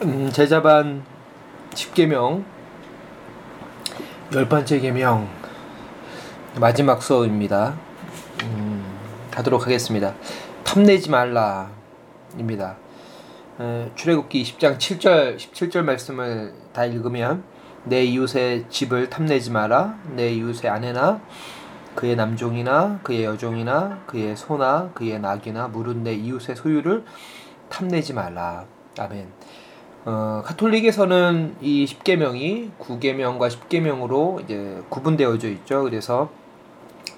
음, 제자반 10계명 열 번째 계명 마지막 수업입니다. 음, 가도록 하겠습니다. 탐내지 말라입니다. 에, 출애굽기 20장 7절 17절 말씀을 다 읽으면 내 이웃의 집을 탐내지 마라 내 이웃의 아내나 그의 남종이나 그의 여종이나 그의 소나 그의 낙이나 물은 내 이웃의 소유를 탐내지 말라. 아멘. 어, 카톨릭에서는 이 10계명이 9계명과 10계명으로 이제 구분되어져 있죠. 그래서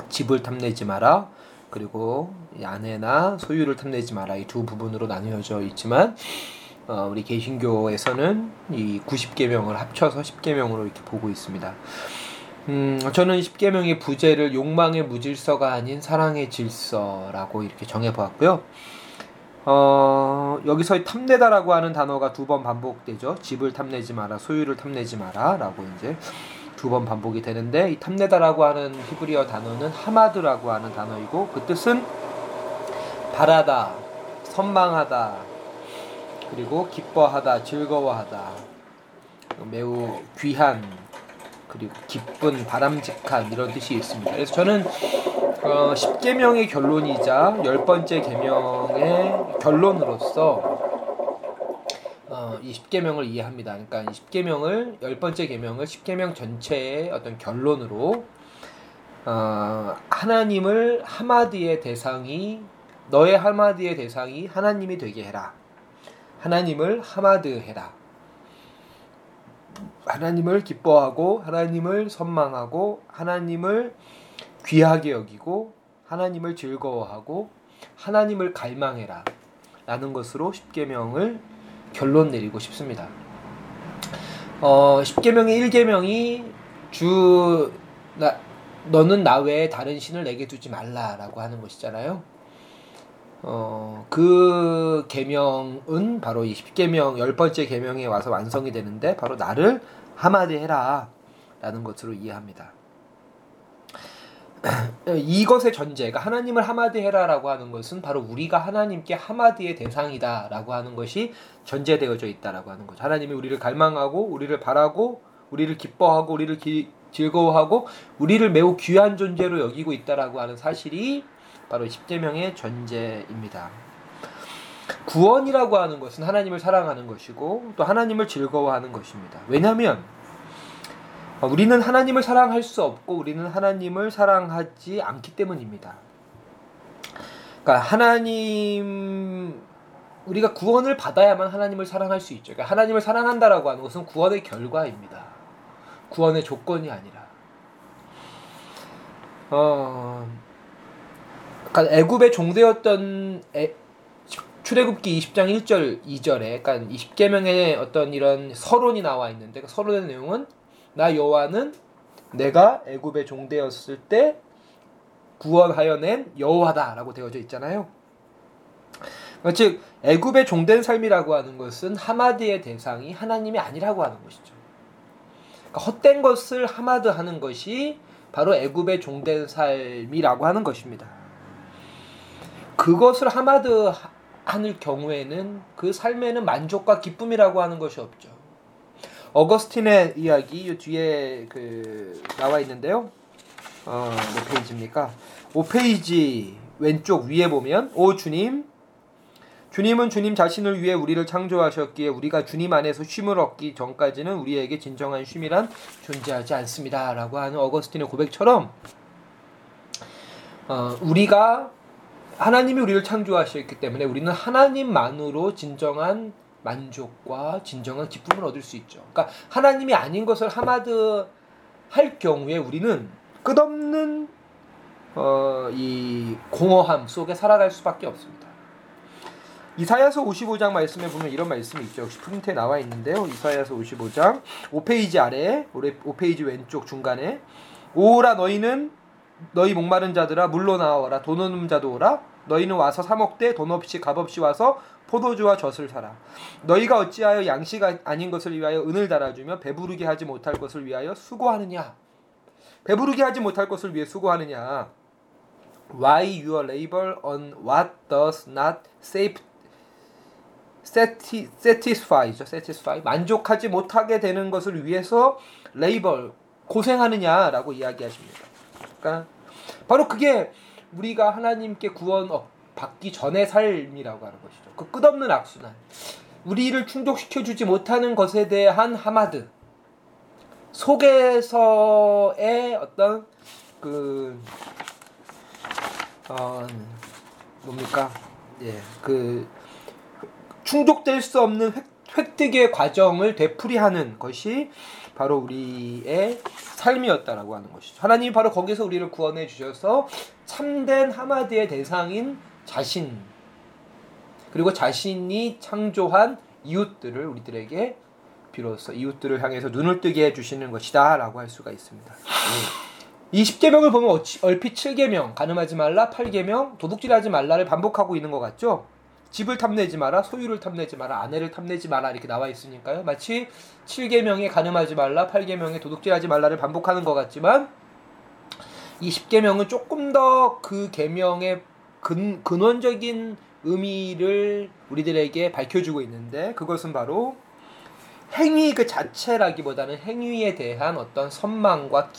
집을 탐내지 마라. 그리고 아내나 소유를 탐내지 마라. 이 두 부분으로 나뉘어져 있지만 어, 우리 개신교에서는 이 90계명을 합쳐서 10계명으로 이렇게 보고 있습니다. 음, 저는 10계명의 부제를 욕망의 무질서가 아닌 사랑의 질서라고 이렇게 정해 보았고요. 어, 여기서 탐내다라고 하는 단어가 두 번 반복되죠. 집을 탐내지 마라, 소유를 탐내지 마라라고 이제 두 번 반복이 되는데 이 탐내다라고 하는 히브리어 단어는 하마드라고 하는 단어이고 그 뜻은 바라다, 선망하다, 그리고 기뻐하다, 즐거워하다, 매우 귀한 그리고 기쁜, 바람직한 이런 뜻이 있습니다. 그래서 저는 어, 10계명의 결론이자 열 번째 계명의 결론으로서 어, 이 10계명을 이해합니다. 그러니까 이 10계명을 열 번째 계명을 10계명 전체의 어떤 결론으로 어, 하나님을 하마디의 대상이 너의 하마디의 대상이 하나님이 되게 해라. 하나님을 하마드 해라. 하나님을 기뻐하고 하나님을 선망하고 하나님을 귀하게 여기고 하나님을 즐거워하고 하나님을 갈망해라 라는 것으로 10계명을 결론 내리고 싶습니다. 어, 10계명의 1계명이 주 나, 너는 나 외에 다른 신을 내게 두지 말라라고 하는 것이잖아요. 어, 그 계명은 바로 이 10계명 열 번째 계명에 와서 완성이 되는데 바로 나를 하마디 해라 라는 것으로 이해합니다. 이것의 전제가 하나님을 하마디 해라라고 하는 것은 바로 우리가 하나님께 하마디의 대상이다라고 하는 것이 전제되어져 있다라고 하는 거죠. 하나님이 우리를 갈망하고 우리를 바라고 우리를 기뻐하고 우리를 기, 즐거워하고 우리를 매우 귀한 존재로 여기고 있다라고 하는 사실이 바로 십계명의 전제입니다. 구원이라고 하는 것은 하나님을 사랑하는 것이고 또 하나님을 즐거워하는 것입니다. 왜냐하면 어, 우리는 하나님을 사랑할 수 없고 우리는 하나님을 사랑하지 않기 때문입니다. 그러니까 하나님 우리가 구원을 받아야만 하나님을 사랑할 수 있죠. 그러니까 하나님을 사랑한다라고 하는 것은 구원의 결과입니다. 구원의 조건이 아니라. 어, 그러니까 애굽의 종되었던 애, 출애굽기 20장 1절 2절에 그러니까 20계명의 어떤 이런 서론이 나와 있는데 그 서론의 내용은 나 여호와는 내가 애굽의 종되었을 때 구원하여 낸 여호와다라고 되어져 있잖아요. 즉 애굽의 종된 삶이라고 하는 것은 하마드의 대상이 하나님이 아니라고 하는 것이죠. 그러니까 헛된 것을 하마드 하는 것이 바로 애굽의 종된 삶이라고 하는 것입니다. 그것을 하마드 하는 경우에는 그 삶에는 만족과 기쁨이라고 하는 것이 없죠. 어거스틴의 이야기 이 뒤에 그 나와 있는데요. 어, 몇 페이지입니까? 5페이지 왼쪽 위에 보면 오 주님 주님은 주님 자신을 위해 우리를 창조하셨기에 우리가 주님 안에서 쉼을 얻기 전까지는 우리에게 진정한 쉼이란 존재하지 않습니다라고 하는 어거스틴의 고백처럼 어, 우리가 하나님이 우리를 창조하셨기 때문에 우리는 하나님만으로 진정한 만족과 진정한 기쁨을 얻을 수 있죠. 그러니까 하나님이 아닌 것을 하마드 할 경우에 우리는 끝없는 어, 이 공허함 속에 살아갈 수밖에 없습니다. 이사야서 55장 말씀에 보면 이런 말씀이 있죠. 역시 프린트에 나와 있는데요. 이사야서 55장 5페이지 아래 5페이지 왼쪽 중간에 오라 너희는 너희 목마른 자들아 물로 나와라 돈 없는 자도 오라 너희는 와서 사 먹되 돈 없이 값 없이 와서 포도주와 젖을 사라. 너희가 어찌하여 양식 아닌 것을 위하여 은을 달아주며 배부르게 하지 못할 것을 위하여 수고하느냐? 배부르게 하지 못할 것을 위해 수고하느냐? Why your labor on what does not save 세티 satisfy죠. satisfy 만족하지 못하게 되는 것을 위해서 레이벌 고생하느냐라고 이야기하십니다. 그러니까 바로 그게 우리가 하나님께 구원 받기 전의 삶이라고 하는 것이죠. 그 끝없는 악순환. 우리를 충족시켜 주지 못하는 것에 대한 하마드. 속에서의 어떤 그 어, 뭡니까? 예, 그 충족될 수 없는 획, 획득의 과정을 되풀이하는 것이 바로 우리의 삶이었다라고 하는 것이죠. 하나님이 바로 거기서 우리를 구원해 주셔서 참된 하마드의 대상인 자신 그리고 자신이 창조한 이웃들을 우리들에게 비로소 이웃들을 향해서 눈을 뜨게 해 주시는 것이다라고 할 수가 있습니다. 이 10계명을 보면 얼핏 7계명, 가늠하지 말라, 8계명, 도둑질하지 말라를 반복하고 있는 것 같죠? 집을 탐내지 마라, 소유를 탐내지 마라, 아내를 탐내지 마라 이렇게 나와 있으니까요. 마치 7계명에 가늠하지 말라, 8계명에 도둑질하지 말라를 반복하는 것 같지만 이 10계명은 조금 더 그 계명의 근, 근원적인 의미를 우리들에게 밝혀주고 있는데 그것은 바로 행위 그 자체라기보다는 행위에 대한 어떤 선망과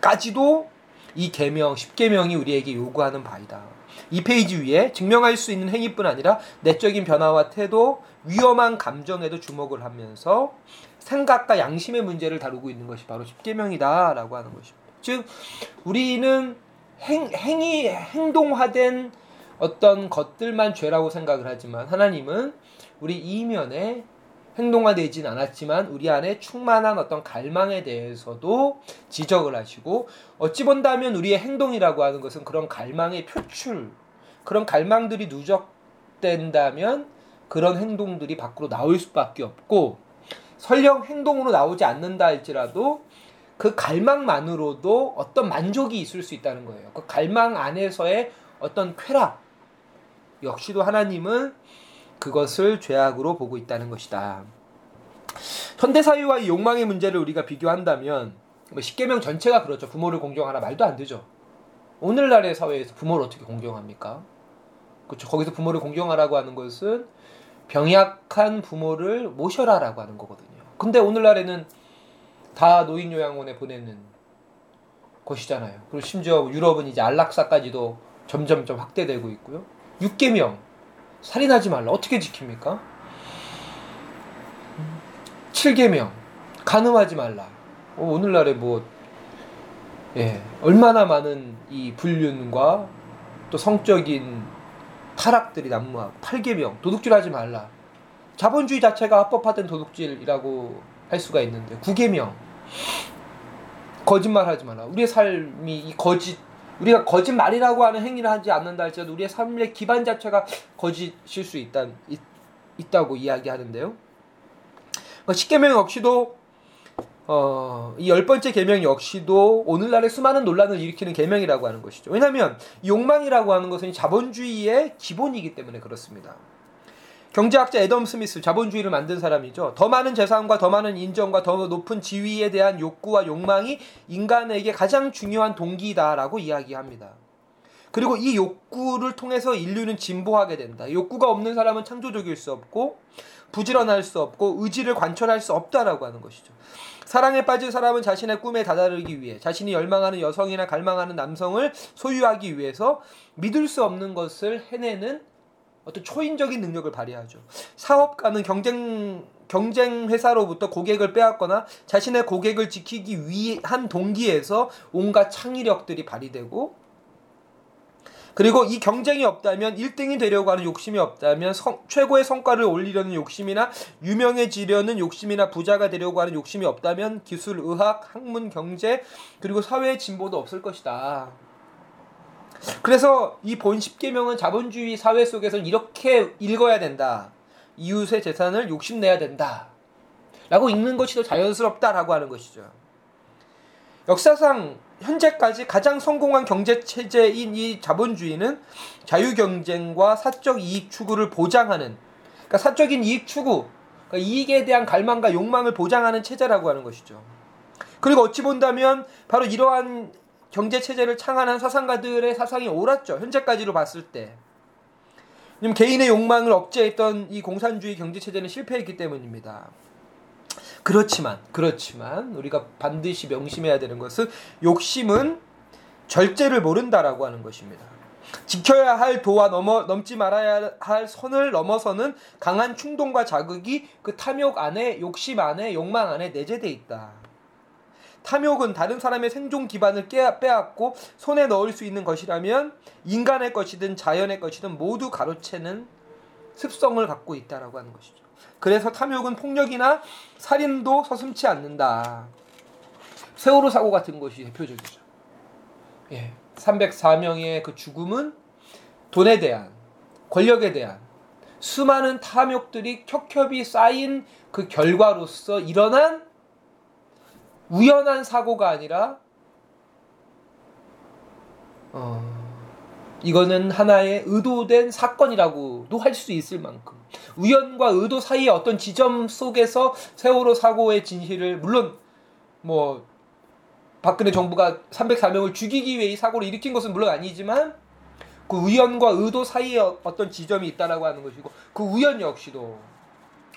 기대까지도 이 계명 10계명이 우리에게 요구하는 바이다. 이 페이지 위에 증명할 수 있는 행위뿐 아니라 내적인 변화와 태도, 위험한 감정에도 주목을 하면서 생각과 양심의 문제를 다루고 있는 것이 바로 10계명이다라고 하는 것입니다. 즉 우리는 행, 행위 행동화된 어떤 것들만 죄라고 생각을 하지만 하나님은 우리 이면에 행동화되진 않았지만 우리 안에 충만한 어떤 갈망에 대해서도 지적을 하시고 어찌 본다면 우리의 행동이라고 하는 것은 그런 갈망의 표출 그런 갈망들이 누적된다면 그런 행동들이 밖으로 나올 수밖에 없고 설령 행동으로 나오지 않는다 할지라도 그 갈망만으로도 어떤 만족이 있을 수 있다는 거예요. 그 갈망 안에서의 어떤 쾌락 역시도 하나님은 그것을 죄악으로 보고 있다는 것이다. 현대 사회와의 욕망의 문제를 우리가 비교한다면 뭐 십계명 전체가 그렇죠. 부모를 공경하라 말도 안 되죠. 오늘날의 사회에서 부모를 어떻게 공경합니까? 그렇죠. 거기서 부모를 공경하라고 하는 것은 병약한 부모를 모셔라라고 하는 거거든요. 근데 오늘날에는 다 노인 요양원에 보내는 것이잖아요. 그리고 심지어 유럽은 이제 안락사까지도 점점점 확대되고 있고요. 6계명 살인하지 말라. 어떻게 지킵니까? 7계명. 간음하지 말라. 어, 오늘날에 뭐 예, 얼마나 많은 이 불륜과 또 성적인 타락들이 난무하고 8계명. 도둑질하지 말라. 자본주의 자체가 합법화된 도둑질이라고 할 수가 있는데 9계명. 거짓말하지 말라. 우리의 삶이 이 거짓 우리가 거짓말이라고 하는 행위를 하지 않는다 할지라도 우리의 삶의 기반 자체가 거짓일 수 있다, 있, 있다고 이야기하는데요. 그 십계명 역시도 어, 이 열 번째 계명 역시도 오늘날의 수많은 논란을 일으키는 계명이라고 하는 것이죠. 왜냐하면 욕망이라고 하는 것은 자본주의의 기본이기 때문에 그렇습니다. 경제학자 에덤 스미스 자본주의를 만든 사람이죠. 더 많은 재산과 더 많은 인정과 더 높은 지위에 대한 욕구와 욕망이 인간에게 가장 중요한 동기다라고 이야기합니다. 그리고 이 욕구를 통해서 인류는 진보하게 된다. 욕구가 없는 사람은 창조적일 수 없고 부지런할 수 없고 의지를 관철할 수 없다라고 하는 것이죠. 사랑에 빠진 사람은 자신의 꿈에 다다르기 위해 자신이 열망하는 여성이나 갈망하는 남성을 소유하기 위해서 믿을 수 없는 것을 해내는 어떤 초인적인 능력을 발휘하죠. 사업가는 경쟁 경쟁 회사로부터 고객을 빼앗거나 자신의 고객을 지키기 위한 동기에서 온갖 창의력들이 발휘되고 그리고 이 경쟁이 없다면 1등이 되려고 하는 욕심이 없다면 성, 최고의 성과를 올리려는 욕심이나 유명해지려는 욕심이나 부자가 되려고 하는 욕심이 없다면 기술, 의학, 학문, 경제 그리고 사회의 진보도 없을 것이다. 그래서 이본 십계명은 자본주의 사회 속에서 이렇게 읽어야 된다. 이웃의 재산을 욕심내야 된다. 라고 읽는 것이 더 자연스럽다라고 하는 것이죠. 역사상 현재까지 가장 성공한 경제 체제인 이 자본주의는 자유 경쟁과 사적 이익 추구를 보장하는 그러니까 사적인 이익 추구, 그러니까 이익에 대한 갈망과 욕망을 보장하는 체제라고 하는 것이죠. 그리고 어찌 본다면 바로 이러한 경제 체제를 창안한 사상가들의 사상이 옳았죠. 현재까지로 봤을 때. 개인의 욕망을 억제했던 이 공산주의 경제 체제는 실패했기 때문입니다. 그렇지만 그렇지만 우리가 반드시 명심해야 되는 것은 욕심은 절제를 모른다라고 하는 것입니다. 지켜야 할 도와 넘어 넘지 말아야 할 선을 넘어서는 강한 충동과 자극이 그 탐욕 안에 욕심 안에 욕망 안에 내재돼 있다. 탐욕은 다른 사람의 생존 기반을 빼앗고 손에 넣을 수 있는 것이라면 인간의 것이든 자연의 것이든 모두 가로채는 습성을 갖고 있다라고 하는 것이죠. 그래서 탐욕은 폭력이나 살인도 서슴치 않는다. 세월호 사고 같은 것이 대표적이죠. 예. 304명의 그 죽음은 돈에 대한 권력에 대한 수많은 탐욕들이 켜켜이 쌓인 그 결과로서 일어난 우연한 사고가 아니라 어, 이거는 하나의 의도된 사건이라고도 할 수 있을 만큼 우연과 의도 사이의 어떤 지점 속에서 세월호 사고의 진실을 물론 뭐 박근혜 정부가 304명을 죽이기 위해 이 사고를 일으킨 것은 물론 아니지만 그 우연과 의도 사이에 어떤 지점이 있다라고 하는 것이고 그 우연 역시도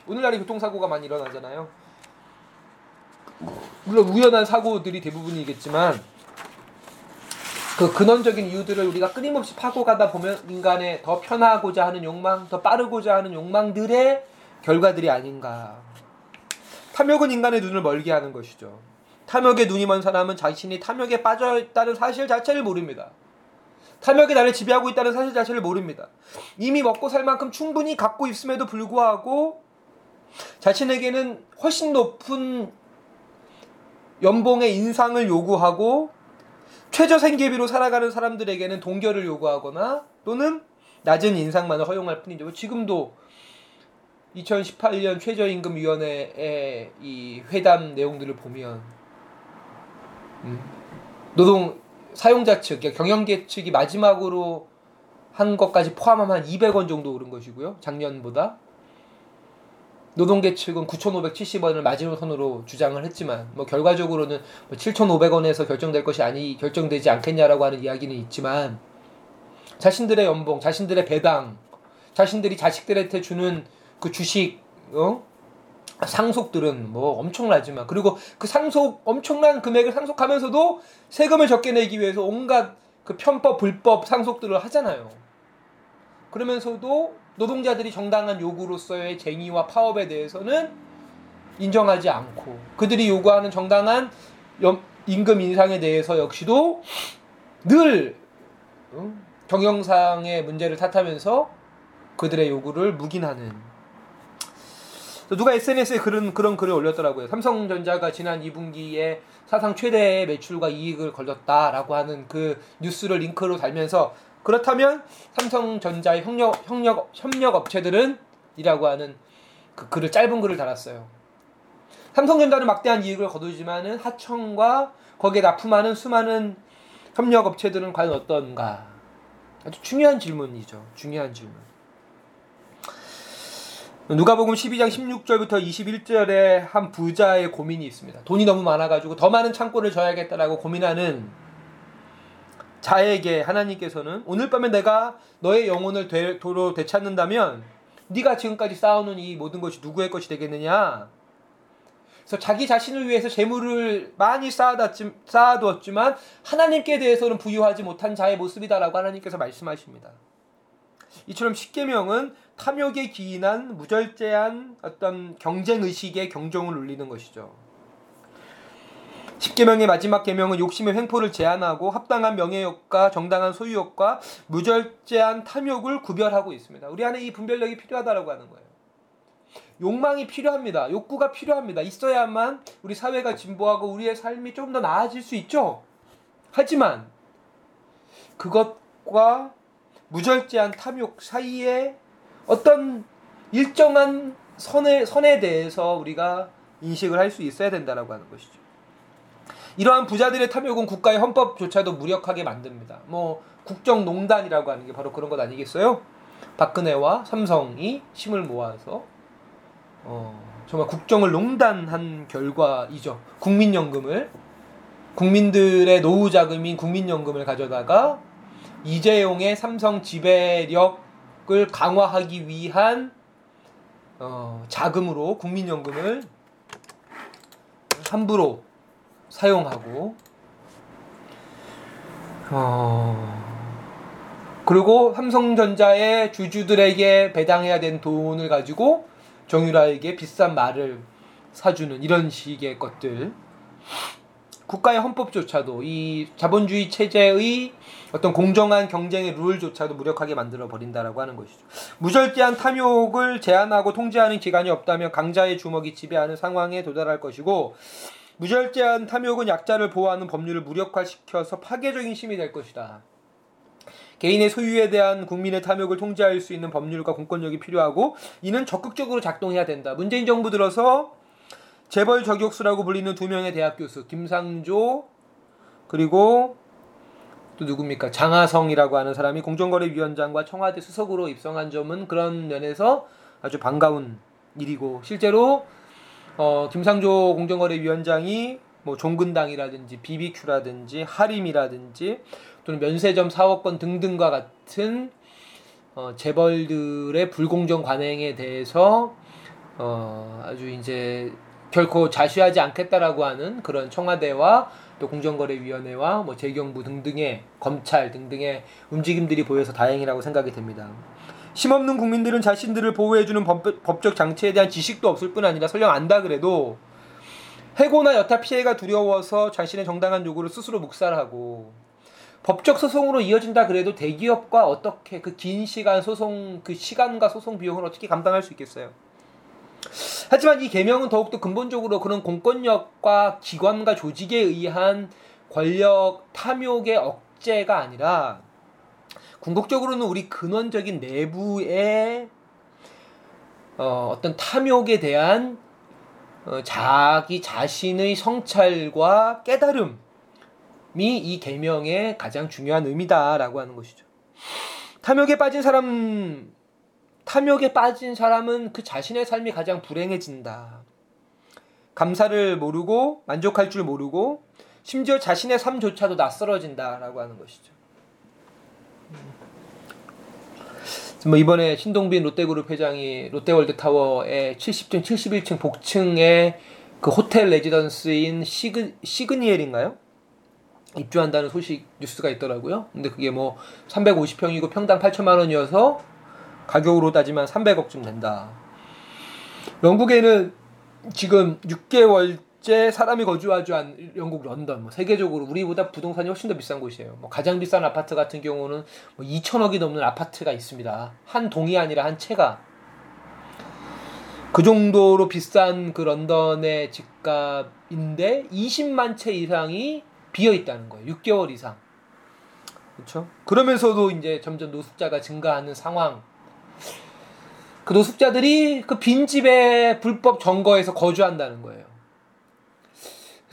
오늘날에 교통사고가 많이 일어나잖아요. 물론 우연한 사고들이 대부분이겠지만 그 근원적인 이유들을 우리가 끊임없이 파고 가다 보면 인간의 더 편하고자 하는 욕망, 더 빠르고자 하는 욕망들의 결과들이 아닌가. 탐욕은 인간의 눈을 멀게 하는 것이죠. 탐욕에 눈이 먼 사람은 자신이 탐욕에 빠져 있다는 사실 자체를 모릅니다. 탐욕이 나를 지배하고 있다는 사실 자체를 모릅니다. 이미 먹고 살 만큼 충분히 갖고 있음에도 불구하고 자신에게는 훨씬 높은 연봉의 인상을 요구하고 최저 생계비로 살아가는 사람들에게는 동결을 요구하거나 또는 낮은 인상만을 허용할 뿐이죠. 지금도 2018년 최저임금위원회의 이 회담 내용들을 보면 음. 노동 사용자 측, 그러니까 경영계 측이 마지막으로 한 것까지 포함하면 한 200원 정도 오른 것이고요. 작년보다. 노동계 측은 9,570원을 마지노선으로 주장을 했지만 뭐 결과적으로는 뭐 7,500원에서 결정될 것이 아니 결정되지 않겠냐라고 하는 이야기는 있지만 자신들의 연봉, 자신들의 배당, 자신들이 자식들한테 주는 그 주식, 어? 상속들은 뭐 엄청나지만 그리고 그 상속 엄청난 금액을 상속하면서도 세금을 적게 내기 위해서 온갖 그 편법 불법 상속들을 하잖아요. 그러면서도 노동자들이 정당한 요구로서의 쟁의와 파업에 대해서는 인정하지 않고 그들이 요구하는 정당한 임금 인상에 대해서 역시도 늘 경영상의 문제를 탓하면서 그들의 요구를 묵인하는 누가 SNS에 그런 그런 글을 올렸더라고요. 삼성전자가 지난 2분기에 사상 최대의 매출과 이익을 걸렸다라고 하는 그 뉴스를 링크로 달면서 그렇다면 삼성전자의 협력 협력 협력 업체들은 이라고 하는 그 글을 짧은 글을 달았어요. 삼성전자는 막대한 이익을 거두지만은 하청과 거기에 납품하는 수많은 협력 업체들은 과연 어떤가? 아주 중요한 질문이죠. 중요한 질문. 누가복음 12장 16절부터 21절에 한 부자의 고민이 있습니다. 돈이 너무 많아가지고 더 많은 창고를 져야겠다라고 고민하는 자에게 하나님께서는 오늘 밤에 내가 너의 영혼을 되, 도로 되찾는다면 네가 지금까지 쌓아놓은 이 모든 것이 누구의 것이 되겠느냐? 그래서 자기 자신을 위해서 재물을 많이 쌓아뒀지, 쌓아두었지만 하나님께 대해서는 부유하지 못한 자의 모습이다라고 하나님께서 말씀하십니다. 이처럼 십계명은 탐욕에 기인한 무절제한 어떤 경쟁 의식의 경종을 울리는 것이죠. 십계명의 마지막 계명은 욕심의 횡포를 제한하고 합당한 명예욕과 정당한 소유욕과 무절제한 탐욕을 구별하고 있습니다. 우리 안에 이 분별력이 필요하다라고 하는 거예요. 욕망이 필요합니다. 욕구가 필요합니다. 있어야만 우리 사회가 진보하고 우리의 삶이 좀더 나아질 수 있죠. 하지만 그것과 무절제한 탐욕 사이에 어떤 일정한 선에, 선에 대해서 우리가 인식을 할 수 있어야 된다라고 하는 것이죠. 이러한 부자들의 탐욕은 국가의 헌법조차도 무력하게 만듭니다. 뭐 국정농단이라고 하는 게 바로 그런 것 아니겠어요? 박근혜와 삼성이 힘을 모아서 어, 정말 국정을 농단한 결과이죠. 국민연금을 국민들의 노후 자금인 국민연금을 가져다가 이재용의 삼성 지배력 을 강화하기 위한 어, 자금으로 국민연금을 함부로 사용하고 어, 그리고 삼성전자의 주주들에게 배당해야 된 돈을 가지고 정유라에게 비싼 말을 사주는 이런 식의 것들. 국가의 헌법조차도 이 자본주의 체제의 어떤 공정한 경쟁의 룰조차도 무력하게 만들어 버린다라고 하는 것이죠. 무절제한 탐욕을 제한하고 통제하는 기관이 없다면 강자의 주먹이 지배하는 상황에 도달할 것이고 무절제한 탐욕은 약자를 보호하는 법률을 무력화시켜서 파괴적인 힘이 될 것이다. 개인의 소유에 대한 국민의 탐욕을 통제할 수 있는 법률과 공권력이 필요하고 이는 적극적으로 작동해야 된다. 문재인 정부 들어서 재벌 저격수라고 불리는 두 명의 대학 교수 김상조 그리고 또 누굽니까 장하성이라고 하는 사람이 공정거래위원장과 청와대 수석으로 입성한 점은 그런 면에서 아주 반가운 일이고 실제로 어, 김상조 공정거래위원장이 뭐 종근당이라든지 BBQ라든지 하림이라든지 또는 면세점 사업권 등등과 같은 어, 재벌들의 불공정 관행에 대해서 어, 아주 이제 결코 자시하지 않겠다라고 하는 그런 청와대와 또 공정거래위원회와 뭐 재경부 등등의 검찰 등등의 움직임들이 보여서 다행이라고 생각이 됩니다. 힘없는 국민들은 자신들을 보호해주는 법, 적 장치에 대한 지식도 없을 뿐 아니라 설령 안다 그래도 해고나 여타 피해가 두려워서 자신의 정당한 요구를 스스로 묵살하고 법적 소송으로 이어진다 그래도 대기업과 어떻게 그 긴 시간 소송 그 시간과 소송 비용을 어떻게 감당할 수 있겠어요? 하지만 이 개명은 더욱더 근본적으로 그런 공권력과 기관과 조직에 의한 권력 탐욕의 억제가 아니라 궁극적으로는 우리 근원적인 내부의 어, 어떤 탐욕에 대한 어, 자기 자신의 성찰과 깨달음이 이 계명의 가장 중요한 의미다라고 하는 것이죠. 탐욕에 빠진 사람 탐욕에 빠진 사람은 그 자신의 삶이 가장 불행해진다. 감사를 모르고 만족할 줄 모르고 심지어 자신의 삶조차도 낯설어진다라고 하는 것이죠. 뭐 이번에 신동빈 롯데그룹 회장이 롯데월드 타워의 70층, 71층 복층에 그 호텔 레지던스인 시그, 시그니엘인가요? 입주한다는 소식 뉴스가 있더라고요. 근데 그게 뭐 350평이고 평당 8천만 원이어서 가격으로 따지면 300억쯤 된다. 영국에는 지금 6개월 째 사람이 거주하지 않은 영국 런던, 뭐 세계적으로 우리보다 부동산이 훨씬 더 비싼 곳이에요. 뭐 가장 비싼 아파트 같은 경우는 뭐 2천억이 넘는 아파트가 있습니다. 한 동이 아니라 한 채가. 그 정도로 비싼 그 런던의 집값인데 20만 채 이상이 비어 있다는 거예요. 6개월 이상. 그렇죠? 그러면서도 이제 점점 노숙자가 증가하는 상황. 그 노숙자들이 그 빈집에 불법 점거해서 거주한다는 거예요.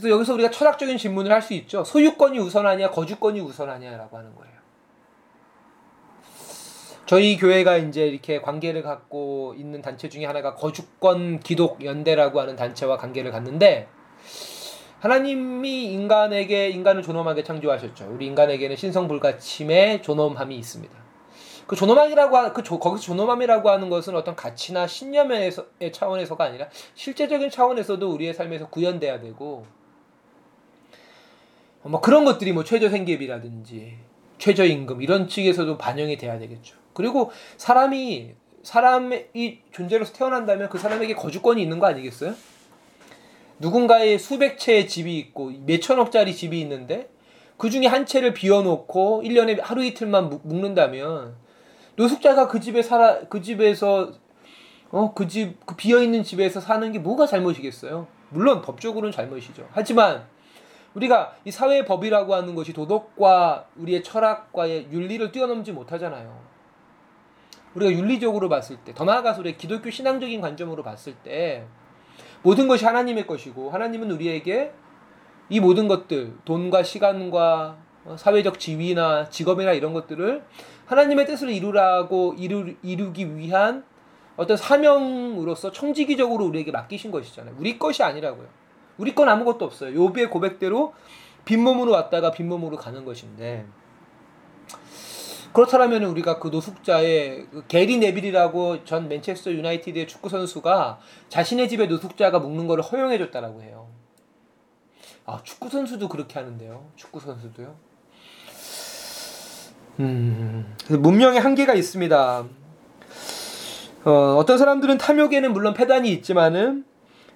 그래서 여기서 우리가 철학적인 질문을 할 수 있죠. 소유권이 우선하냐, 거주권이 우선하냐라고 하는 거예요. 저희 교회가 이제 이렇게 관계를 갖고 있는 단체 중에 하나가 거주권 기독 연대라고 하는 단체와 관계를 갖는데 하나님이 인간에게 인간을 존엄하게 창조하셨죠. 우리 인간에게는 신성 불가침의 존엄함이 있습니다. 그 존엄함이라고 그 조, 거기서 존엄함이라고 하는 것은 어떤 가치나 신념의 차원에서가 아니라 실제적인 차원에서도 우리의 삶에서 구현돼야 되고 뭐 그런 것들이 뭐 최저 생계비라든지 최저 임금 이런 측에서도 반영이 돼야 되겠죠. 그리고 사람이 사람이 존재로서 태어난다면 그 사람에게 거주권이 있는 거 아니겠어요? 누군가의 수백 채의 집이 있고 몇천억짜리 집이 있는데 그 중에 한 채를 비워놓고 1년에 하루 이틀만 묵는다면 노숙자가 그 집에 살아 그 집에서 어 그 집그 비어 있는 집에서 사는 게 뭐가 잘못이겠어요? 물론 법적으로는 잘못이죠. 하지만 우리가 이 사회의 법이라고 하는 것이 도덕과 우리의 철학과의 윤리를 뛰어넘지 못하잖아요. 우리가 윤리적으로 봤을 때, 더 나아가서 우리 기독교 신앙적인 관점으로 봤을 때, 모든 것이 하나님의 것이고, 하나님은 우리에게 이 모든 것들, 돈과 시간과 사회적 지위나 직업이나 이런 것들을 하나님의 뜻을 이루라고 이루, 이루기 위한 어떤 사명으로서 청지기적으로 우리에게 맡기신 것이잖아요. 우리 것이 아니라고요. 우리 건 아무것도 없어요. 요비의 고백대로 빈몸으로 왔다가 빈몸으로 가는 것인데 그렇다면 우리가 그 노숙자의 그 게리 네빌이라고 전 맨체스터 유나이티드의 축구 선수가 자신의 집에 노숙자가 묵는 것을 허용해 줬다라고 해요. 아, 축구 선수도 그렇게 하는데요. 축구 선수도요. 음, 문명의 한계가 있습니다. 어, 어떤 사람들은 탐욕에는 물론 패단이 있지만은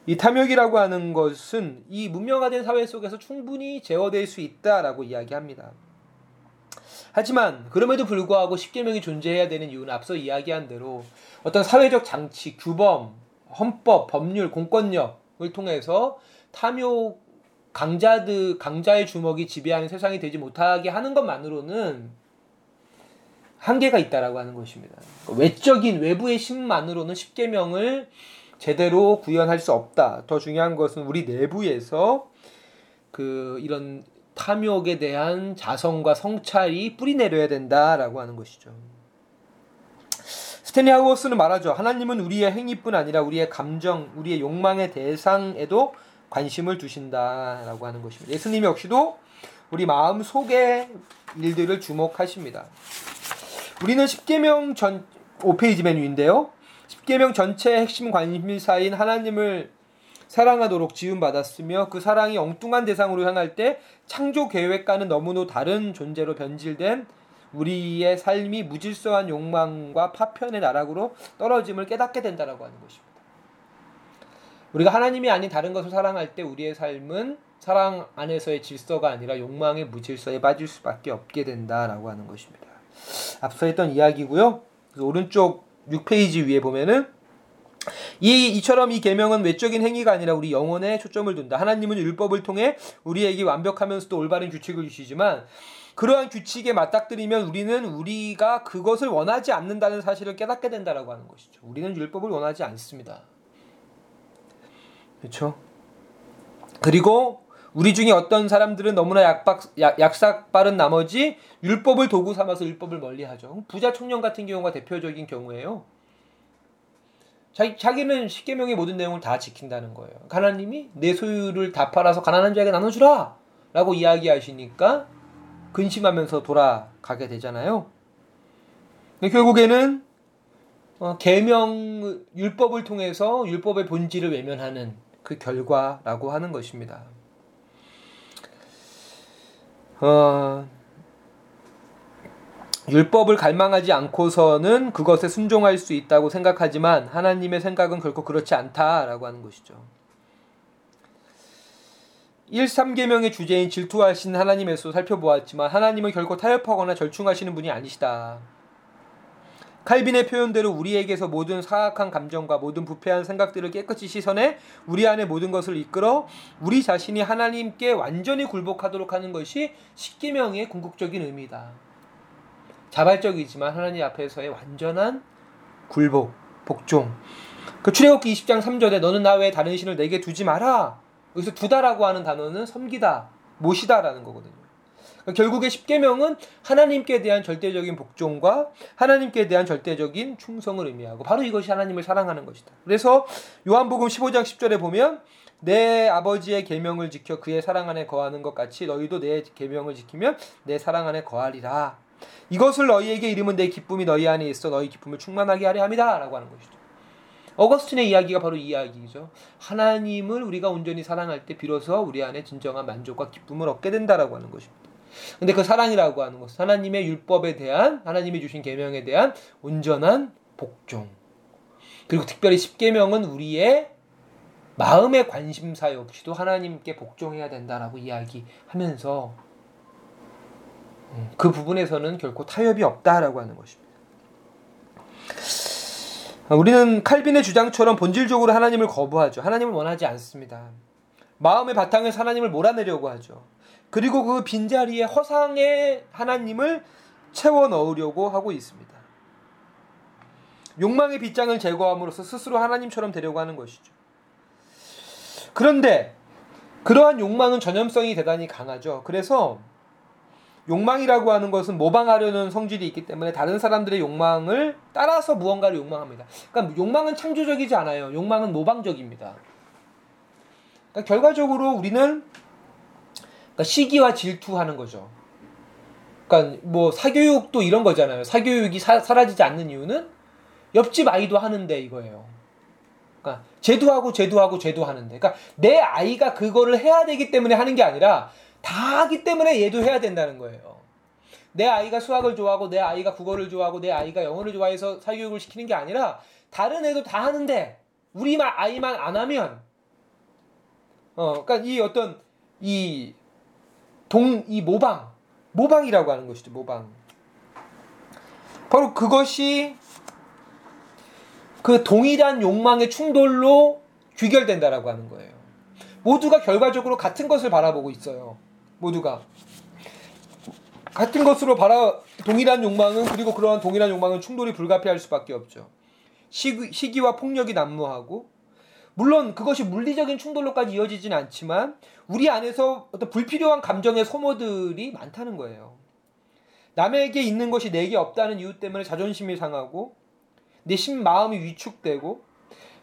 이 탐욕이라고 하는 것은 이 문명화된 사회 속에서 충분히 제어될 수 있다라고 이야기합니다. 하지만 그럼에도 불구하고 십계명이 존재해야 되는 이유는 앞서 이야기한 대로 어떤 사회적 장치, 규범, 헌법, 법률, 공권력을 통해서 탐욕 강자들 강자의 주먹이 지배하는 세상이 되지 못하게 하는 것만으로는 한계가 있다라고 하는 것입니다. 외적인 외부의 힘만으로는 십계명을 제대로 구현할 수 없다. 더 중요한 것은 우리 내부에서 그 이런 탐욕에 대한 자성과 성찰이 뿌리 내려야 된다라고 하는 것이죠. 스탠리 하우스는 말하죠. 하나님은 우리의 행위뿐 아니라 우리의 감정, 우리의 욕망의 대상에도 관심을 두신다라고 하는 것입니다. 예수님 역시도 우리 마음 속의 일들을 주목하십니다. 우리는 10계명 전 5페이지 메뉴인데요. 10계명 전체의 핵심 관심사인 하나님을 사랑하도록 지음받았으며 그 사랑이 엉뚱한 대상으로 향할 때 창조 계획과는 너무도 다른 존재로 변질된 우리의 삶이 무질서한 욕망과 파편의 나락으로 떨어짐을 깨닫게 된다라고 하는 것입니다. 우리가 하나님이 아닌 다른 것을 사랑할 때 우리의 삶은 사랑 안에서의 질서가 아니라 욕망의 무질서에 빠질 수밖에 없게 된다라고 하는 것입니다. 앞서 했던 이야기고요. 오른쪽 6페이지 위에 보면은 이 이처럼 이 계명은 외적인 행위가 아니라 우리 영혼에 초점을 둔다. 하나님은 율법을 통해 우리에게 완벽하면서도 올바른 규칙을 주시지만 그러한 규칙에 맞닥뜨리면 우리는 우리가 그것을 원하지 않는다는 사실을 깨닫게 된다라고 하는 것이죠. 우리는 율법을 원하지 않습니다. 그렇죠? 그리고 우리 중에 어떤 사람들은 너무나 약박, 약, 약삭 빠른 나머지 율법을 도구 삼아서 율법을 멀리하죠. 부자 청년 같은 경우가 대표적인 경우예요. 자기, 자기는 십계명의 모든 내용을 다 지킨다는 거예요. 하나님이 내 소유를 다 팔아서 가난한 자에게 나눠주라 라고 이야기하시니까 근심하면서 돌아가게 되잖아요. 결국에는 어, 계명 율법을 통해서 율법의 본질을 외면하는 그 결과라고 하는 것입니다. 어, 율법을 갈망하지 않고서는 그것에 순종할 수 있다고 생각하지만 하나님의 생각은 결코 그렇지 않다라고 하는 것이죠. 1, 3계명의 주제인 질투하신 하나님에서 살펴보았지만 하나님은 결코 타협하거나 절충하시는 분이 아니시다. 칼빈의 표현대로 우리에게서 모든 사악한 감정과 모든 부패한 생각들을 깨끗이 씻어내 우리 안에 모든 것을 이끌어 우리 자신이 하나님께 완전히 굴복하도록 하는 것이 십계명의 궁극적인 의미다. 자발적이지만 하나님 앞에서의 완전한 굴복, 복종. 그 출애굽기 20장 3절에 너는 나 외에 다른 신을 내게 두지 마라. 여기서 두다라고 하는 단어는 섬기다, 모시다라는 거거든요. 결국에 십계명은 하나님께 대한 절대적인 복종과 하나님께 대한 절대적인 충성을 의미하고 바로 이것이 하나님을 사랑하는 것이다. 그래서 요한복음 15장 10절에 보면 내 아버지의 계명을 지켜 그의 사랑 안에 거하는 것 같이 너희도 내 계명을 지키면 내 사랑 안에 거하리라. 이것을 너희에게 이름은 내 기쁨이 너희 안에 있어 너희 기쁨을 충만하게 하려 함이다라고 하는 것이죠. 어거스틴의 이야기가 바로 이 이야기죠. 하나님을 우리가 온전히 사랑할 때 비로소 우리 안에 진정한 만족과 기쁨을 얻게 된다라고 하는 것입니다. 근데 그 사랑이라고 하는 것은 하나님의 율법에 대한 하나님이 주신 계명에 대한 온전한 복종. 그리고 특별히 십계명은 우리의 마음의 관심사 역시도 하나님께 복종해야 된다라고 이야기하면서 음, 그 부분에서는 결코 타협이 없다라고 하는 것입니다. 우리는 칼빈의 주장처럼 본질적으로 하나님을 거부하죠. 하나님을 원하지 않습니다. 마음의 바탕에서 하나님을 몰아내려고 하죠. 그리고 그 빈자리에 허상의 하나님을 채워 넣으려고 하고 있습니다. 욕망의 빗장을 제거함으로써 스스로 하나님처럼 되려고 하는 것이죠. 그런데 그러한 욕망은 전염성이 대단히 강하죠. 그래서 욕망이라고 하는 것은 모방하려는 성질이 있기 때문에 다른 사람들의 욕망을 따라서 무언가를 욕망합니다. 그러니까 욕망은 창조적이지 않아요. 욕망은 모방적입니다. 그러니까 결과적으로 우리는 그러니까 시기와 질투하는 거죠. 그러니까 뭐 사교육도 이런 거잖아요. 사교육이 사, 사라지지 않는 이유는 옆집 아이도 하는데 이거예요. 그러니까 쟤도 하고 쟤도 하고 쟤도 하는데. 그러니까 내 아이가 그거를 해야 되기 때문에 하는 게 아니라 다 하기 때문에 얘도 해야 된다는 거예요. 내 아이가 수학을 좋아하고 내 아이가 국어를 좋아하고 내 아이가 영어를 좋아해서 사교육을 시키는 게 아니라 다른 애도 다 하는데 우리 아이만 안 하면 어 그러니까 이 어떤 이 동 이 모방 모방이라고 하는 것이죠 모방 바로 그것이 그 동일한 욕망의 충돌로 귀결된다라고 하는 거예요. 모두가 결과적으로 같은 것을 바라보고 있어요. 모두가 같은 것으로 바라 동일한 욕망은 그리고 그러한 동일한 욕망은 충돌이 불가피할 수밖에 없죠. 시기, 시기와 폭력이 난무하고 물론 그것이 물리적인 충돌로까지 이어지진 않지만 우리 안에서 어떤 불필요한 감정의 소모들이 많다는 거예요. 남에게 있는 것이 내게 없다는 이유 때문에 자존심이 상하고 내 심 마음이 위축되고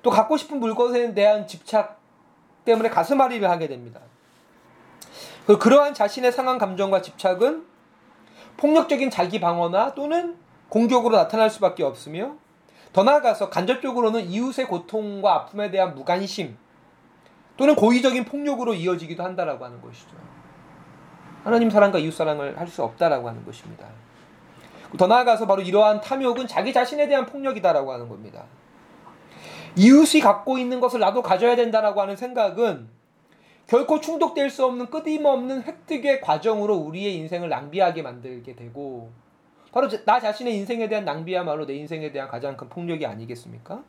또 갖고 싶은 물건에 대한 집착 때문에 가슴 앓이를 하게 됩니다. 그러한 자신의 상한 감정과 집착은 폭력적인 자기 방어나 또는 공격으로 나타날 수밖에 없으며 더 나아가서 간접적으로는 이웃의 고통과 아픔에 대한 무관심 또는 고의적인 폭력으로 이어지기도 한다라고 하는 것이죠. 하나님 사랑과 이웃 사랑을 할 수 없다라고 하는 것입니다. 더 나아가서 바로 이러한 탐욕은 자기 자신에 대한 폭력이다라고 하는 겁니다. 이웃이 갖고 있는 것을 나도 가져야 된다라고 하는 생각은 결코 충족될 수 없는 끊임없는 획득의 과정으로 우리의 인생을 낭비하게 만들게 되고 바로 나 자신의 인생에 대한 낭비야말로 내 인생에 대한 가장 큰 폭력이 아니겠습니까?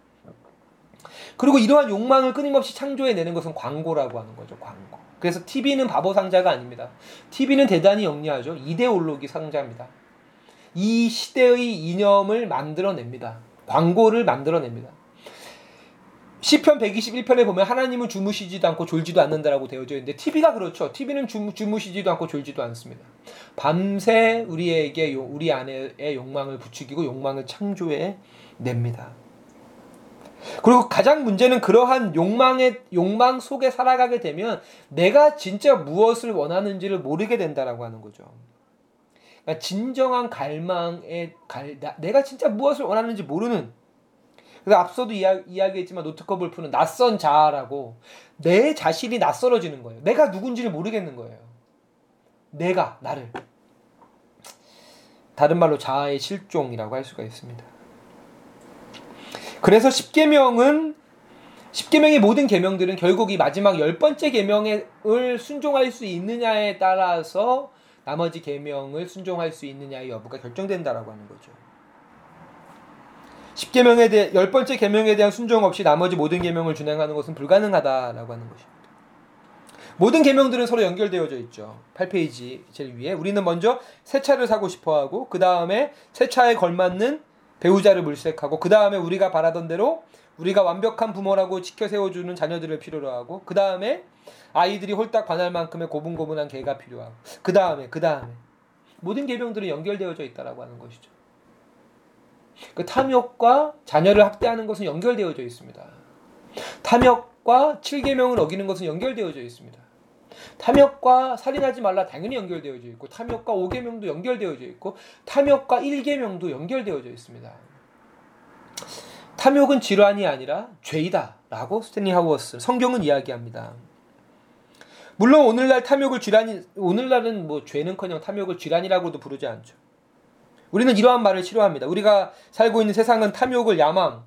그리고 이러한 욕망을 끊임없이 창조해내는 것은 광고라고 하는 거죠. 광고. 그래서 TV는 바보 상자가 아닙니다. TV는 대단히 영리하죠. 이데올로기 상자입니다. 이 시대의 이념을 만들어냅니다. 광고를 만들어냅니다. 시편 121편에 보면 하나님은 주무시지도 않고 졸지도 않는다라고 되어져 있는데 TV가 그렇죠. TV는 주, 주무시지도 않고 졸지도 않습니다. 밤새 우리에게 우리 안에 욕망을 부추기고 욕망을 창조해 냅니다. 그리고 가장 문제는 그러한 욕망의 욕망 속에 살아가게 되면 내가 진짜 무엇을 원하는지를 모르게 된다라고 하는 거죠. 그러니까 진정한 갈망에 갈, 내가 진짜 무엇을 원하는지 모르는 그래서 앞서도 이야, 이야기했지만 노트컵을 푸는 낯선 자아라고 내 자신이 낯설어지는 거예요. 내가 누군지를 모르겠는 거예요. 내가 나를 다른 말로 자아의 실종이라고 할 수가 있습니다. 그래서 십계명은 십계명의 모든 계명들은 결국 이 마지막 열 번째 계명을 순종할 수 있느냐에 따라서 나머지 계명을 순종할 수 있느냐의 여부가 결정된다라고 하는 거죠. 10계명에 대해 열 번째 계명에 대한 순종 없이 나머지 모든 계명을 준행하는 것은 불가능하다라고 하는 것입니다. 모든 계명들은 서로 연결되어져 있죠. 8페이지 제일 위에 우리는 먼저 새 차를 사고 싶어 하고 그 다음에 새 차에 걸맞는 배우자를 물색하고 그 다음에 우리가 바라던 대로 우리가 완벽한 부모라고 지켜 세워주는 자녀들을 필요로 하고 그 다음에 아이들이 홀딱 반할 만큼의 고분고분한 개가 필요하고 그 다음에 그 다음에 모든 계명들은 연결되어져 있다라고 하는 것이죠. 그 탐욕과 자녀를 학대하는 것은 연결되어져 있습니다. 탐욕과 7계명을 어기는 것은 연결되어져 있습니다. 탐욕과 살인하지 말라 당연히 연결되어져 있고 탐욕과 5계명도 연결되어져 있고 탐욕과 1계명도 연결되어져 있습니다. 탐욕은 질환이 아니라 죄이다라고 스탠리 하워스 성경은 이야기합니다. 물론 오늘날 탐욕을 쥐란이 오늘날은 뭐 죄는커녕 탐욕을 쥐란이라고도 부르지 않죠. 우리는 이러한 말을 싫어합니다. 우리가 살고 있는 세상은 탐욕을 야망,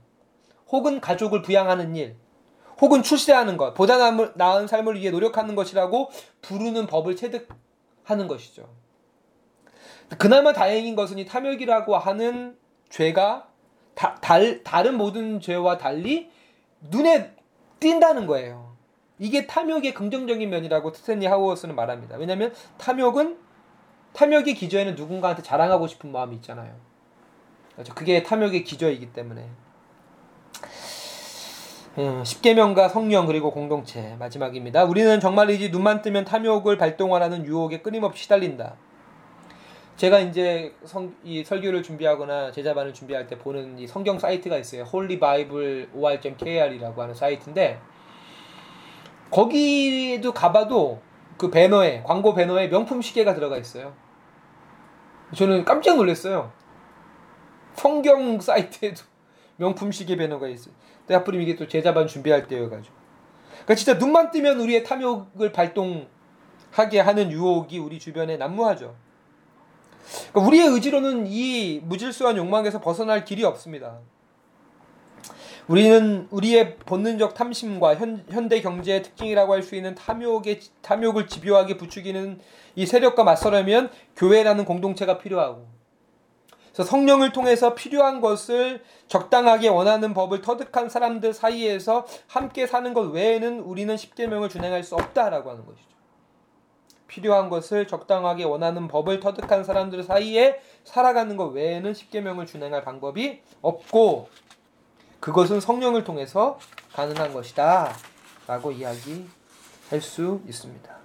혹은 가족을 부양하는 일, 혹은 출세하는 것, 보다 나은 삶을 위해 노력하는 것이라고 부르는 법을 체득하는 것이죠. 그나마 다행인 것은 이 탐욕이라고 하는 죄가 다, 달, 다른 모든 죄와 달리 눈에 띈다는 거예요. 이게 탐욕의 긍정적인 면이라고 스탠리 하우어스는 말합니다. 왜냐하면 탐욕은 탐욕의 기저에는 누군가한테 자랑하고 싶은 마음이 있잖아요. 그렇죠? 그게 탐욕의 기저이기 때문에. 음, 십계명과 성령 그리고 공동체 마지막입니다. 우리는 정말이지 눈만 뜨면 탐욕을 발동하라는 유혹에 끊임없이 시달린다. 제가 이제 성, 이 설교를 준비하거나 제자반을 준비할 때 보는 이 성경 사이트가 있어요. Holy Bible or.kr이라고 하는 사이트인데 거기도 가봐도 그 배너에 광고 배너에 명품 시계가 들어가 있어요. 저는 깜짝 놀랐어요. 성경 사이트에도 명품 시계 배너가 있어요. 근데 하필이면 이게 또 제자반 준비할 때여가지고. 그러니까 진짜 눈만 뜨면 우리의 탐욕을 발동하게 하는 유혹이 우리 주변에 난무하죠. 그러니까 우리의 의지로는 이 무질서한 욕망에서 벗어날 길이 없습니다. 우리는 우리의 본능적 탐심과 현, 현대 경제의 특징이라고 할 수 있는 탐욕의 탐욕을 집요하게 부추기는 이 세력과 맞서려면 교회라는 공동체가 필요하고 그래서 성령을 통해서 필요한 것을 적당하게 원하는 법을 터득한 사람들 사이에서 함께 사는 것 외에는 우리는 십계명을 준행할 수 없다라고 하는 것이죠. 필요한 것을 적당하게 원하는 법을 터득한 사람들 사이에 살아가는 것 외에는 십계명을 준행할 방법이 없고 그것은 성령을 통해서 가능한 것이다. 라고 이야기할 수 있습니다.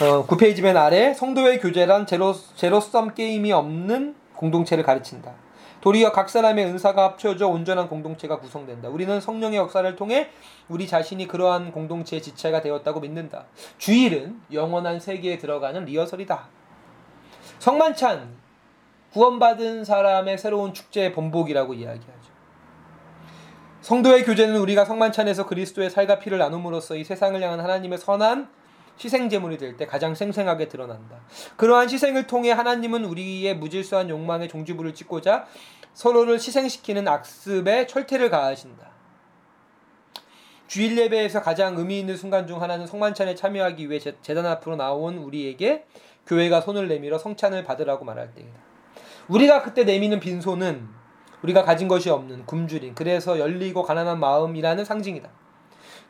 어, 9페이지 맨 아래 성도의 교제란 제로, 제로섬 게임이 없는 공동체를 가르친다. 도리어 각 사람의 은사가 합쳐져 온전한 공동체가 구성된다. 우리는 성령의 역사를 통해 우리 자신이 그러한 공동체의 지체가 되었다고 믿는다. 주일은 영원한 세계에 들어가는 리허설이다. 성만찬, 구원받은 사람의 새로운 축제의 본복이라고 이야기하죠. 성도의 교제는 우리가 성만찬에서 그리스도의 살과 피를 나눔으로써 이 세상을 향한 하나님의 선한 희생 제물이 될 때 가장 생생하게 드러난다. 그러한 희생을 통해 하나님은 우리의 무질서한 욕망의 종지부를 찍고자 서로를 희생시키는 악습에 철퇴를 가하신다. 주일 예배에서 가장 의미 있는 순간 중 하나는 성만찬에 참여하기 위해 재단 앞으로 나온 우리에게 교회가 손을 내밀어 성찬을 받으라고 말할 때이다. 우리가 그때 내미는 빈손은 우리가 가진 것이 없는 굶주린 그래서 열리고 가난한 마음이라는 상징이다.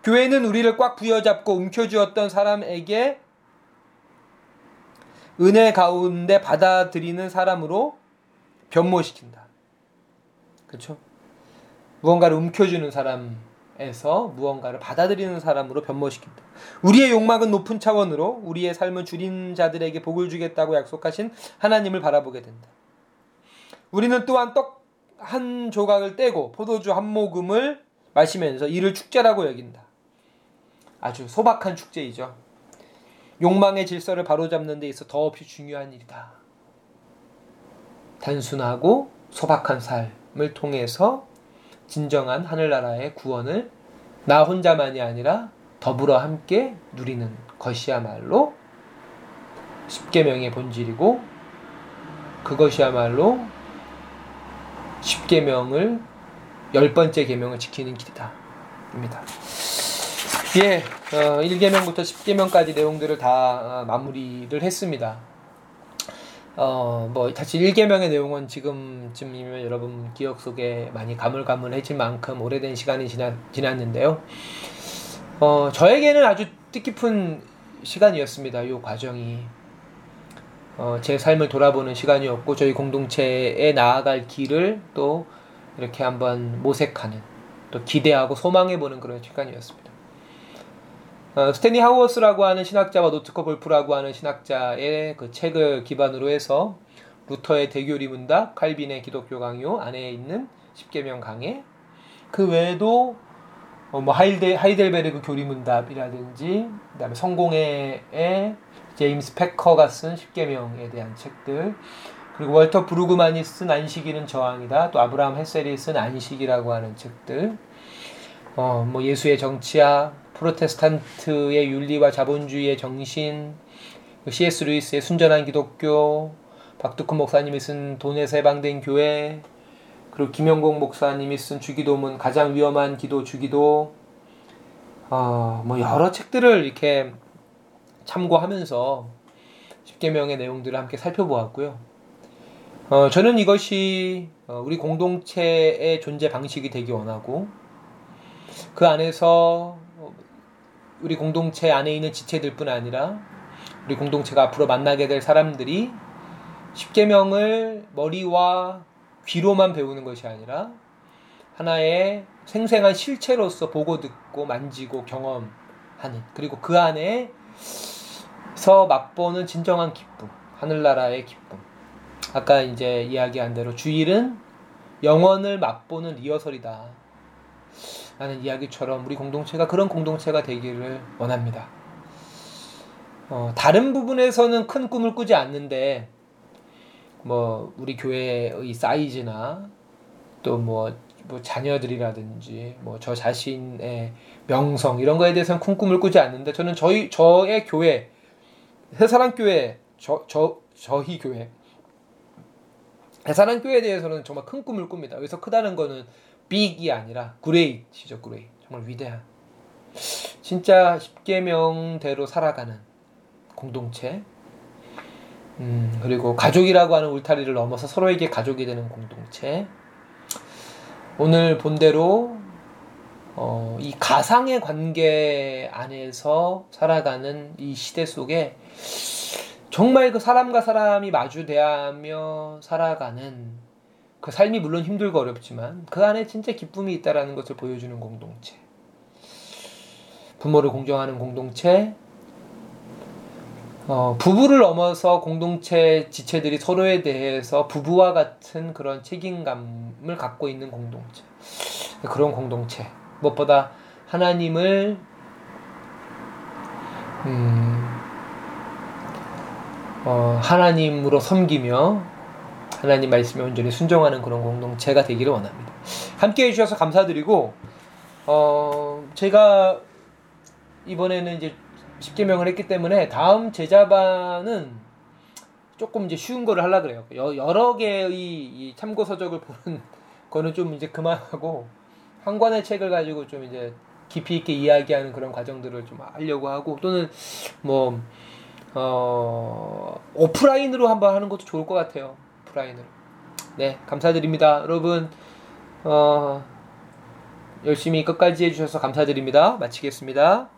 교회는 우리를 꽉 부여잡고 움켜쥐었던 사람에게 은혜 가운데 받아들이는 사람으로 변모시킨다. 그렇죠? 무언가를 움켜주는 사람에서 무언가를 받아들이는 사람으로 변모시킨다. 우리의 욕망은 높은 차원으로 우리의 삶은 줄인 자들에게 복을 주겠다고 약속하신 하나님을 바라보게 된다. 우리는 또한 떡 한 조각을 떼고 포도주 한 모금을 마시면서 이를 축제라고 여긴다. 아주 소박한 축제이죠. 욕망의 질서를 바로잡는 데 있어 더없이 중요한 일이다. 단순하고 소박한 삶을 통해서 진정한 하늘나라의 구원을 나 혼자만이 아니라 더불어 함께 누리는 것이야말로 십계명의 본질이고 그것이야말로 십계명을 열 번째 계명을 지키는 길이다. 입니다. 예, 어, 1계명부터 10계명까지 내용들을 다 어, 마무리를 했습니다. 어, 뭐, 사실 1계명의 내용은 지금쯤이면 여러분 기억 속에 많이 가물가물해질 만큼 오래된 시간이 지나, 지났는데요. 어, 저에게는 아주 뜻깊은 시간이었습니다. 이 과정이. 어, 제 삶을 돌아보는 시간이었고 저희 공동체에 나아갈 길을 또 이렇게 한번 모색하는 또 기대하고 소망해보는 그런 시간이었습니다. 어, 스탠리 하우어워스라고 하는 신학자와 노트커 볼프라고 하는 신학자의 그 책을 기반으로 해서 루터의 대교리 문답, 칼빈의 기독교 강요 안에 있는 십계명 강해 그 외에도 어, 뭐 하이델, 하이델베르그 교리 문답이라든지 그다음에 성공회의 제임스 패커가 쓴 십계명에 대한 책들 그리고 월터 브루그만이 쓴 안식일은 저항이다 또 아브라함 헬셀이 쓴 안식이라고 하는 책들 어 뭐 예수의 정치학 프로테스탄트의 윤리와 자본주의의 정신 C.S. 루이스의 순전한 기독교 박두큰 목사님이 쓴 돈에서 해방된 교회 그리고 김영공 목사님이 쓴 주기도문 가장 위험한 기도 주기도 어 뭐 여러 책들을 이렇게 참고하면서 십계명의 내용들을 함께 살펴보았고요. 어, 저는 이것이 어, 우리 공동체의 존재 방식이 되기 원하고 그 안에서 우리 공동체 안에 있는 지체들뿐 아니라 우리 공동체가 앞으로 만나게 될 사람들이 십계명을 머리와 귀로만 배우는 것이 아니라 하나의 생생한 실체로서 보고 듣고 만지고 경험하는 그리고 그 안에 서 맛보는 진정한 기쁨, 하늘나라의 기쁨. 아까 이제 이야기한 대로 주일은 영원을 맛보는 리허설이다. 라는 이야기처럼 우리 공동체가 그런 공동체가 되기를 원합니다. 어, 다른 부분에서는 큰 꿈을 꾸지 않는데 뭐 우리 교회의 사이즈나 또 뭐 뭐 자녀들이라든지 뭐 저 자신의 명성 이런 거에 대해서는 큰 꿈을 꾸지 않는데 저는 저희 저의 교회 해사랑 교회 저 저 저희 교회 해사랑 교회에 대해서는 정말 큰 꿈을 꿉니다. 여기서 크다는 거는 big이 아니라 great죠, great. 정말 위대한. 진짜 십계명대로 살아가는 공동체. 음, 그리고 가족이라고 하는 울타리를 넘어서 서로에게 가족이 되는 공동체. 오늘 본대로 어, 이 가상의 관계 안에서 살아가는 이 시대 속에 정말 그 사람과 사람이 마주 대하며 살아가는 그 삶이 물론 힘들고 어렵지만 그 안에 진짜 기쁨이 있다라는 것을 보여주는 공동체. 부모를 공정하는 공동체, 어, 부부를 넘어서 공동체 지체들이 서로에 대해서 부부와 같은 그런 책임감을 갖고 있는 공동체. 그런 공동체. 무엇보다 하나님을, 음, 어, 하나님으로 섬기며 하나님 말씀에 온전히 순종하는 그런 공동체가 되기를 원합니다. 함께 해주셔서 감사드리고, 어, 제가 이번에는 이제 십계명을 했기 때문에 다음 제자반은 조금 이제 쉬운 거를 하려 그래요. 여러 개의 참고 서적을 보는 거는 좀 이제 그만하고 한 권의 책을 가지고 좀 이제 깊이 있게 이야기하는 그런 과정들을 좀 하려고 하고 또는 뭐 어, 오프라인으로 한번 하는 것도 좋을 것 같아요. 오프라인으로. 네, 감사드립니다. 여러분, 어, 열심히 끝까지 해주셔서 감사드립니다. 마치겠습니다.